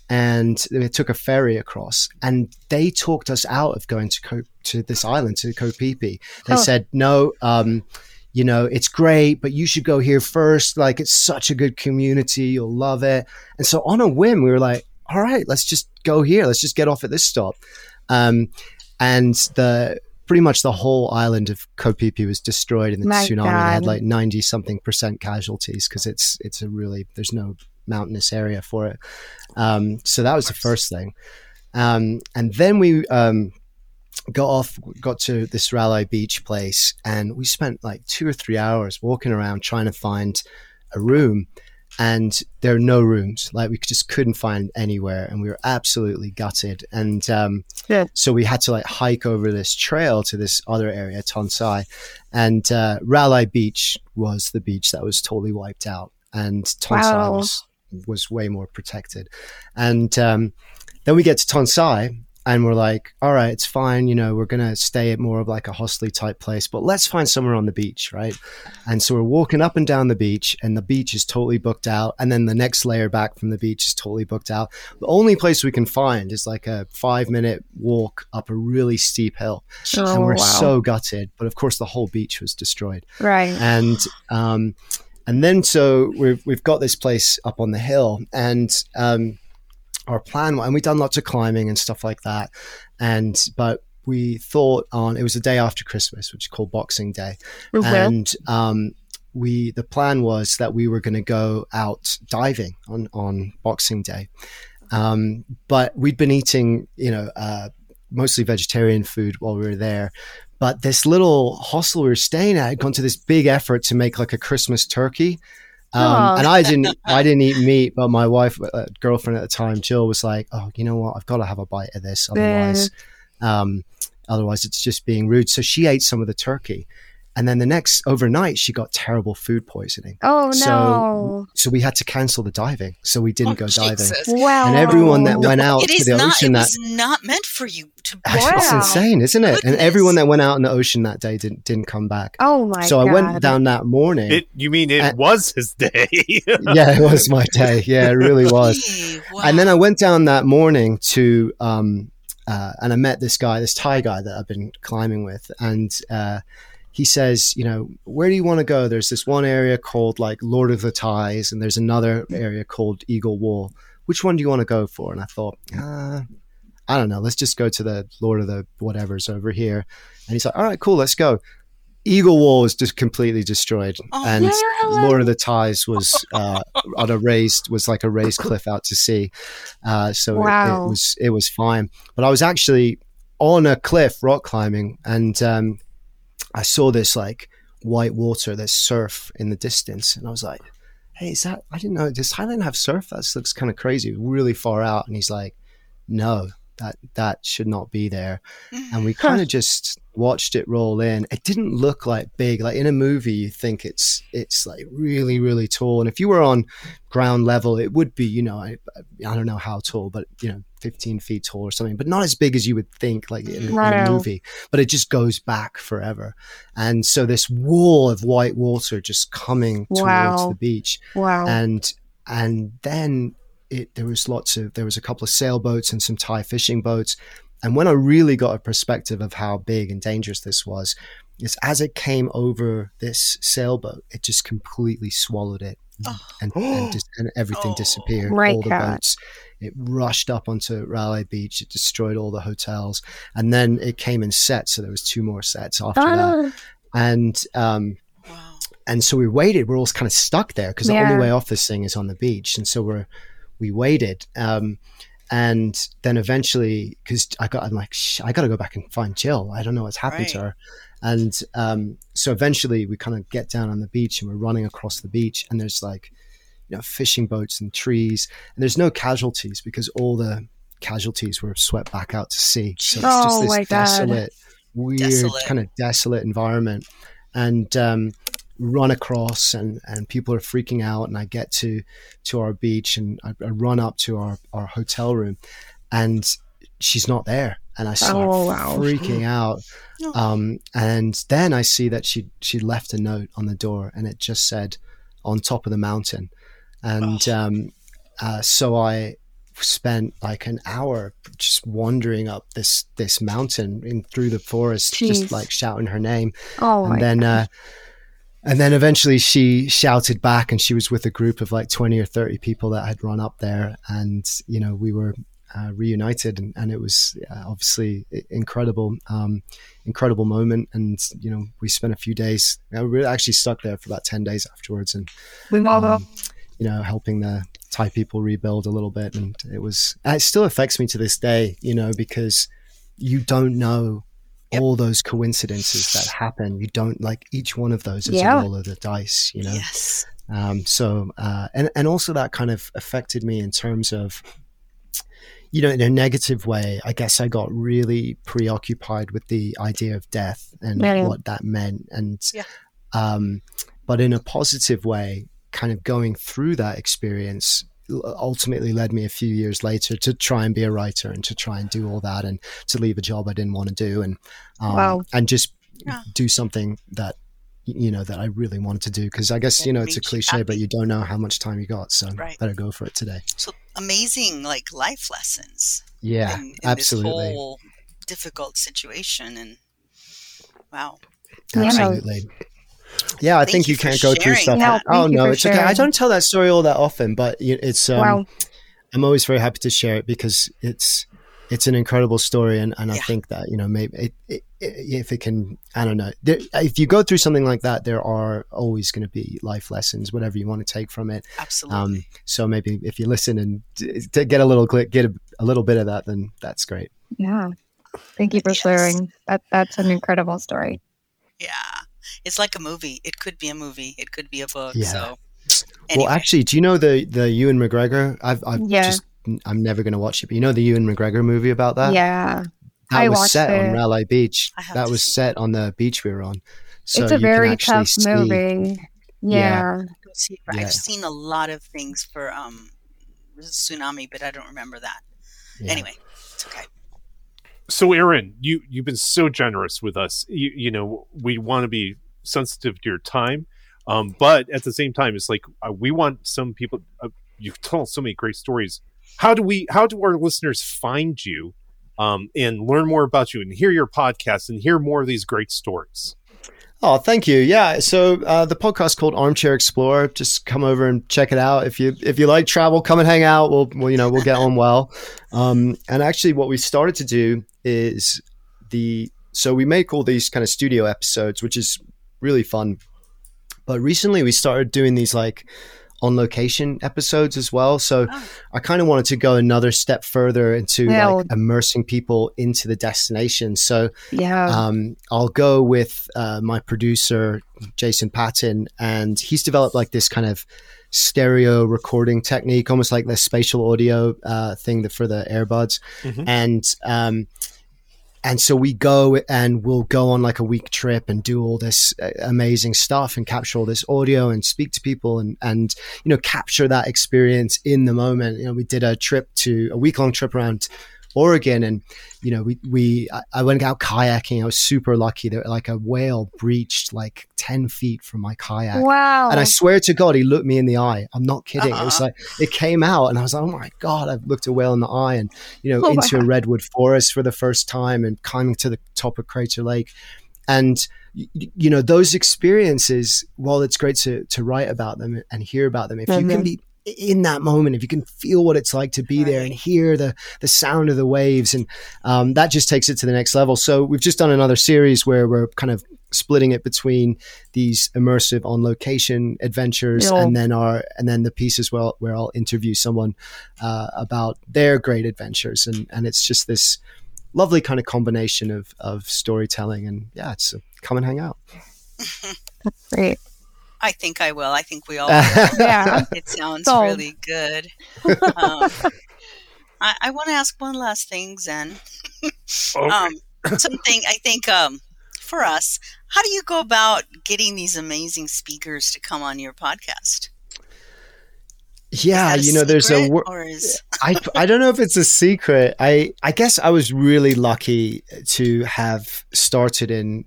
and they took a ferry across and they talked us out of going to Co- to this island to Phi. They oh. said no um, you know it's great but you should go here first like it's such a good community you'll love it and so on a whim we were like all right let's just go here let's just get off at this stop um, and the pretty much the whole island of Phi was destroyed in the My tsunami. God. They had like ninety something percent casualties because it's it's a really there's no mountainous area for it. Um, so that was the first thing. Um, and then we um, got off, got to this Railay Beach place, and we spent like two or three hours walking around trying to find a room. And there are no rooms. Like we just couldn't find anywhere, and we were absolutely gutted. And um, yeah. so we had to like hike over this trail to this other area, Tonsai, and uh, Railay Beach was the beach that was totally wiped out, and Tonsai wow. was was way more protected. And um, then we get to Tonsai and we're like, all right, it's fine. You know, we're going to stay at more of like a hostely type place, but let's find somewhere on the beach, right? And so we're walking up and down the beach and the beach is totally booked out. And then the next layer back from the beach is totally booked out. The only place we can find is like a five minute walk up a really steep hill. Oh, and we're wow. so gutted. But of course, the whole beach was destroyed. Right. And, um, and then so we've we've got this place up on the hill, and um, our plan, and we'd done lots of climbing and stuff like that. And but we thought on it was the day after Christmas, which is called Boxing Day, Mhm. and um, we the plan was that we were going to go out diving on on Boxing Day, um, but we'd been eating you know uh, mostly vegetarian food while we were there. But this little hostel we were staying at had gone to this big effort to make like a Christmas turkey. Um, and I didn't, I didn't eat meat, but my wife, uh, girlfriend at the time, Jill, was like, "Oh, you know what? I've got to have a bite of this, otherwise, um, otherwise it's just being rude." So she ate some of the turkey, and then the next overnight she got terrible food poisoning. Oh So- no! So we had to cancel the diving, so we didn't Oh, go diving. Wow. And everyone that went out It to the not. ocean It that was not meant for you to. it's Wow. insane, isn't it? And everyone that went out in the ocean that day didn't didn't come back. Oh my god. so god! I went down that morning. It, you mean it Uh, was his day? yeah, it was my day. Yeah, it really was. Wow. And then I went down that morning to, um, uh, and I met this guy, this Thai guy that I've been climbing with, and uh, he says, you know, where do you want to go? There's this one area called like Lord of the Ties, and there's another area called Eagle Wall. Which one do you want to go for? And I thought, uh, I don't know. Let's just go to the Lord of the whatever's over here. And he's like, all right, cool, let's go. Eagle Wall was just completely destroyed, Oh, and no. Lord of the Ties was uh, on a raised was like a raised cliff out to sea. Uh, so it- it, was it was fine. But I was actually on a cliff rock climbing, and um, I saw this like white water, this surf in the distance, and I was like, "Hey, is that? I didn't know. Does Thailand have surf? That looks kind of crazy, really far out." And he's like, "No." That that should not be there, and we mm-hmm. kind of just watched it roll in. It didn't look like big. Like in a movie, you think it's it's like really really tall, and if you were on ground level, it would be you know I, I don't know how tall, but you know 15 feet tall or something, but not as big as you would think like in, mm-hmm. in a movie. But it just goes back forever, and so this wall of white water just coming towards the beach, wow! and and then it there was lots of there was a couple of sailboats and some Thai fishing boats, and when I really got a perspective of how big and dangerous this was, is as it came over this sailboat, it just completely swallowed it, Oh. and and, dis- and everything Oh. disappeared. Right, all the Kat. boats. It rushed up onto Railay Beach. It destroyed all the hotels, and then it came in sets. So there was two more sets after that, Ah, and um, wow. and so we waited. We're all kind of stuck there because the only way off this thing is on the beach, and so we're we waited. Um, and then eventually, because I got, I'm like, Shh, I got to go back and find Jill. I don't know what's happened to her. And um, so eventually, we kind of get down on the beach and we're running across the beach, and there's like, you know, fishing boats and trees, and there's no casualties because all the casualties were swept back out to sea. So it's Oh just this my God. desolate, weird, Desolate. kind of desolate environment. And um, run across and, and people are freaking out and I get to to our beach and I, I run up to our, our hotel room and she's not there and I start Oh, wow. freaking out. Um, and then I see that she she left a note on the door and it just said on top of the mountain. And um, uh, so I spent like an hour just wandering up this this mountain in through the forest Jeez. just like shouting her name. Oh and then uh, and then eventually she shouted back and she was with a group of like 20 or 30 people that had run up there. And you know we were uh, reunited and, and it was uh, obviously incredible um, incredible moment. And you know we spent a few days uh, we were actually stuck there for about 10 days afterwards and um, you know helping the thai people rebuild a little bit. And it was it still affects me to this day you know because you don't know Yep. all those coincidences that happen you don't like each one of those is Yeah. a roll of the dice you know Yes. um, so uh, and and also that kind of affected me in terms of you know in a negative way i guess i got really preoccupied with the idea of death and what that meant and Yeah. um, but in a positive way kind of going through that experience ultimately led me a few years later to try and be a writer and to try and do all that and to leave a job i didn't want to do and um, Wow. and just Yeah. do something that you know that I really wanted to do because I guess you know it's a cliche, but you don't know how much time you got, so Right. better go for it today. So amazing, like life lessons. Yeah, in, in absolutely, This whole difficult situation, and wow. Absolutely. Yeah, I Thank think you you can't go through stuff. that. oh no, for it's okay. I don't tell that story all that often, but it's um, wow. I'm always very happy to share it because it's it's an incredible story, and, and I think that you know maybe it, it, it, if it can, I don't know, there, if you go through something like that, there are always going to be life lessons, whatever you want to take from it. Absolutely. Um, so maybe if you listen and t- to get a little click, get a, a little bit of that, then that's great. Yeah. Thank you for Yes. sharing. That that's an incredible story. yeah. It's like a movie. It could be a movie. It could be a book. Yeah. So. Well, actually, do you know the the Ewan McGregor? I've, I've Yeah. just I'm never going to watch it, but you know the Ewan McGregor movie about that? yeah. that I was watched set on it. Railay Beach. I have That was set on the beach we were on. So it's a very tough see- movie. Yeah. Yeah. Yeah. I've seen a lot of things for um tsunami, but I don't remember that. Yeah. Anyway, it's okay. so aaron you you've been so generous with us you, you know we want to be sensitive to your time um, but at the same time it's like uh, we want some people uh, you've told so many great stories how do we how do our listeners find you um, and learn more about you and hear your podcast and hear more of these great stories Oh, thank you. Yeah. So uh, the podcast called Armchair Explorer. Just come over and check it out. If you if you like travel, come and hang out. We'll, we'll you know we'll get on well. Um, and actually, what we started to do is the so we make all these kind of studio episodes, which is really fun. But recently, we started doing these like on location episodes as well. So Oh. I kind of wanted to go another step further into Yeah. like immersing people into the destination. So Yeah. um, I'll go with uh, my producer Jason Patton, and he's developed like this kind of stereo recording technique, almost like the spatial audio uh, thing that for the earbuds, Mhm. and um, and so we go and we'll go on like a week trip and do all this uh, amazing stuff and capture all this audio and speak to people and and you know capture that experience in the moment. You know, we did a trip to a week long trip around Oregon and you know we we I- went out kayaking. I was super lucky that like a whale breached like ten feet from my kayak. wow. And I swear to God, he looked me in the eye. I'm not kidding. It was Uh-huh. like it came out, and I was like, "Oh my God!" I've looked a whale in the eye, and you know, Oh, into a redwood forest for the first time, and climbing to the top of Crater Lake, and you know, those experiences. While it's great to to write about them and hear about them, if you can Mhm. be in that moment, if you can feel what it's like to be there and hear the the sound of the waves, and um, that just takes it to the next level. So we've just done another series where we're kind of splitting it between these immersive on location adventures Yeah. and then our and then the pieces where I'll, where I'll interview someone uh, about their great adventures and and it's just this lovely kind of combination of of storytelling and yeah it's uh, come and hang out That's Great. I think I will. I think we all will. Yeah. It sounds Sold. really good. Um, I, I want to ask one last thing, Zen. Okay. Um, something I think um, for us, how do you go about getting these amazing speakers to come on your podcast? yeah you know there's a wor- is I, I don't know if it's a secret. I, I guess I was really lucky to have started in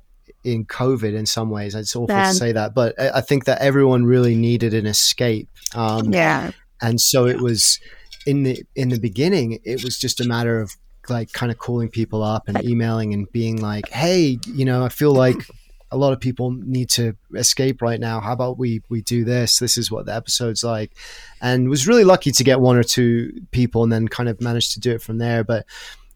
in COVID in some ways. It's awful Man. to say that, but I, I think that everyone really needed an escape. Um, Yeah. and so it was in the in the beginning. It was just a matter of like kind of calling people up and emailing and being like, "Hey, you know, I feel like." A lot of people need to escape right now. How about we we do this? This is what the episode's like and was really lucky to get one or two people and then kind of managed to do it from there. But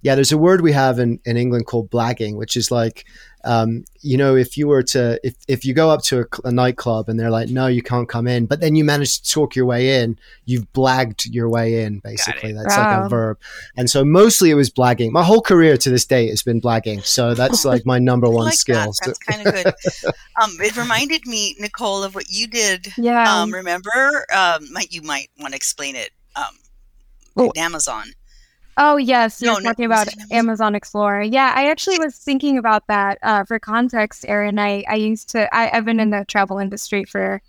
yeah, there's a word we have in, in England called blagging, which is like, um, you know, if you were to, if, if you go up to a, a nightclub and they're like, no, you can't come in, but then you manage to talk your way in, you've blagged your way in, basically. That's like a verb. And so mostly it was blagging. My whole career to this day has been blagging. So that's like my number one like skill. That. That's kind of good. um, it reminded me, Nicole, of what you did. Yeah. Um, remember? Um, might you might want to explain it. Um, at Amazon. Oh yes, No, you're no, talking was about Amazon? Explorer. Yeah, I actually was thinking about that. Uh, for context, Aaron. I, I used to I, I've been in the travel industry for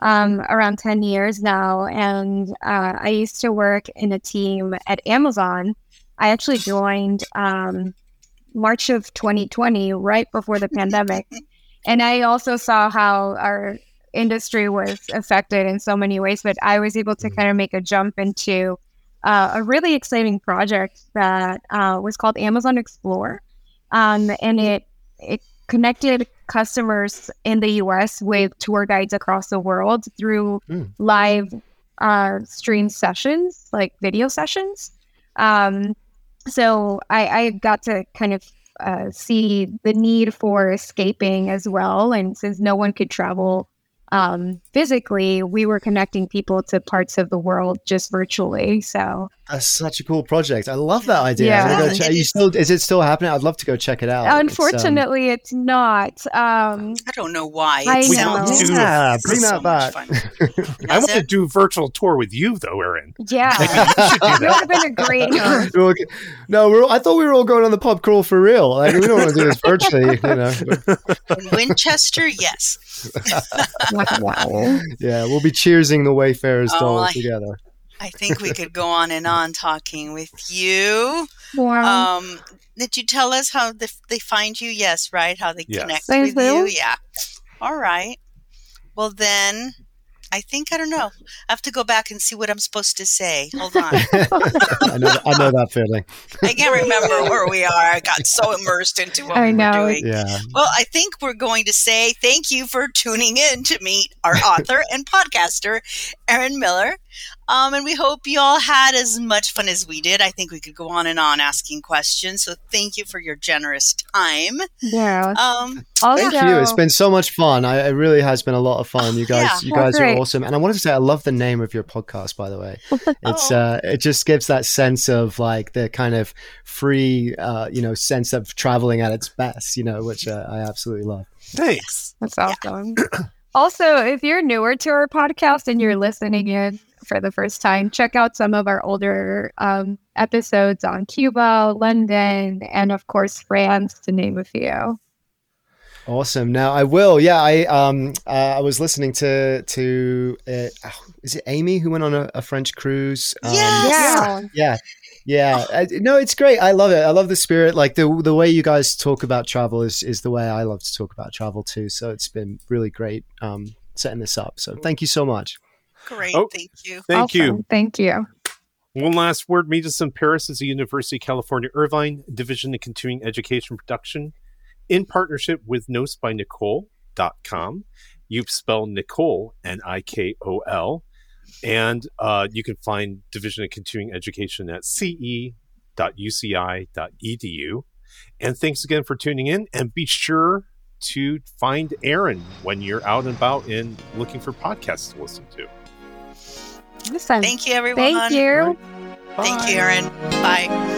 um, around ten years now, and uh, I used to work in a team at Amazon. I actually joined um, March of 2020, right before the pandemic, and I also saw how our industry was affected in so many ways. But I was able to Mhm. kind of make a jump into uh, a really exciting project that uh, was called Amazon Explore, um, and it it connected customers in the U.S. with tour guides across the world through Mm. live uh, stream sessions, like video sessions. Um, so I, I got to kind of uh, see the need for escaping as well. And since no one could travel um, physically, we were connecting people to parts of the world just virtually. So that's such a cool project. I love that idea. Yeah. Go check, you still, is it still happening? I'd love to go check it out. Unfortunately, it's, um, it's not. Um, I don't know why. I It know. sounds Yeah, bring that much back. I want to do a virtual tour with you, though, Aaron. yeah, it would have been a great host. We're all g- no, we're I thought we were all going on the pub crawl for real. Like we don't want to do this virtually, you know. Winchester, yes. Wow. yeah, we'll be cheersing the Wayfarers Oh, doll I- together. I think we could go on and on talking with you. Wow. Um, did you tell us how the, they find you? Yes, right? How they Yes. connect They with do. you? Yeah. All right. Well, then I think, I don't know. I have to go back and see what I'm supposed to say. Hold on. I know, I know that feeling. I can't remember where we are. I got so immersed into what I we know. were doing. Yeah, Well, I think we're going to say thank you for tuning in to meet our author and podcaster, Aaron Millar. Um, and we hope you all had as much fun as we did. I think we could go on and on asking questions. So thank you for your generous time. Yeah. Um, Also, thank you. It's been so much fun. I, it really has been a lot of fun. You guys, Yeah. you Well, guys are awesome. And I wanted to say, I love the name of your podcast. By the way, it's Oh. uh, it just gives that sense of like the kind of free, uh, you know, sense of traveling at its best. You know, which uh, I absolutely love. Thanks. That's awesome. also, if you're newer to our podcast and you're listening in for the first time, check out some of our older um, episodes on Cuba, London, and of course, France, to name a few. Awesome. Now I will. Yeah, I um uh, I was listening to to uh, oh, is it Amy who went on a, a French cruise? Um, Yes. Yeah. Yeah. Yeah. I, no, it's great. I love it. I love the spirit. Like the the way you guys talk about travel is is the way I love to talk about travel too. So it's been really great um setting this up. So thank you so much. Great. Oh. Thank you. Thank you. Thank you. One last word. Meet us in Paris is the University of California Irvine Division of Continuing Education Production in partnership with NotesByNicole.com. You spell Nicole, N I K O L. And uh, you can find Division of Continuing Education at ce.uci.edu. And thanks again for tuning in. And be sure to find Aaron when you're out and about and looking for podcasts to listen to. Thank you, everyone. Thank you. Thank you, Aaron. Bye.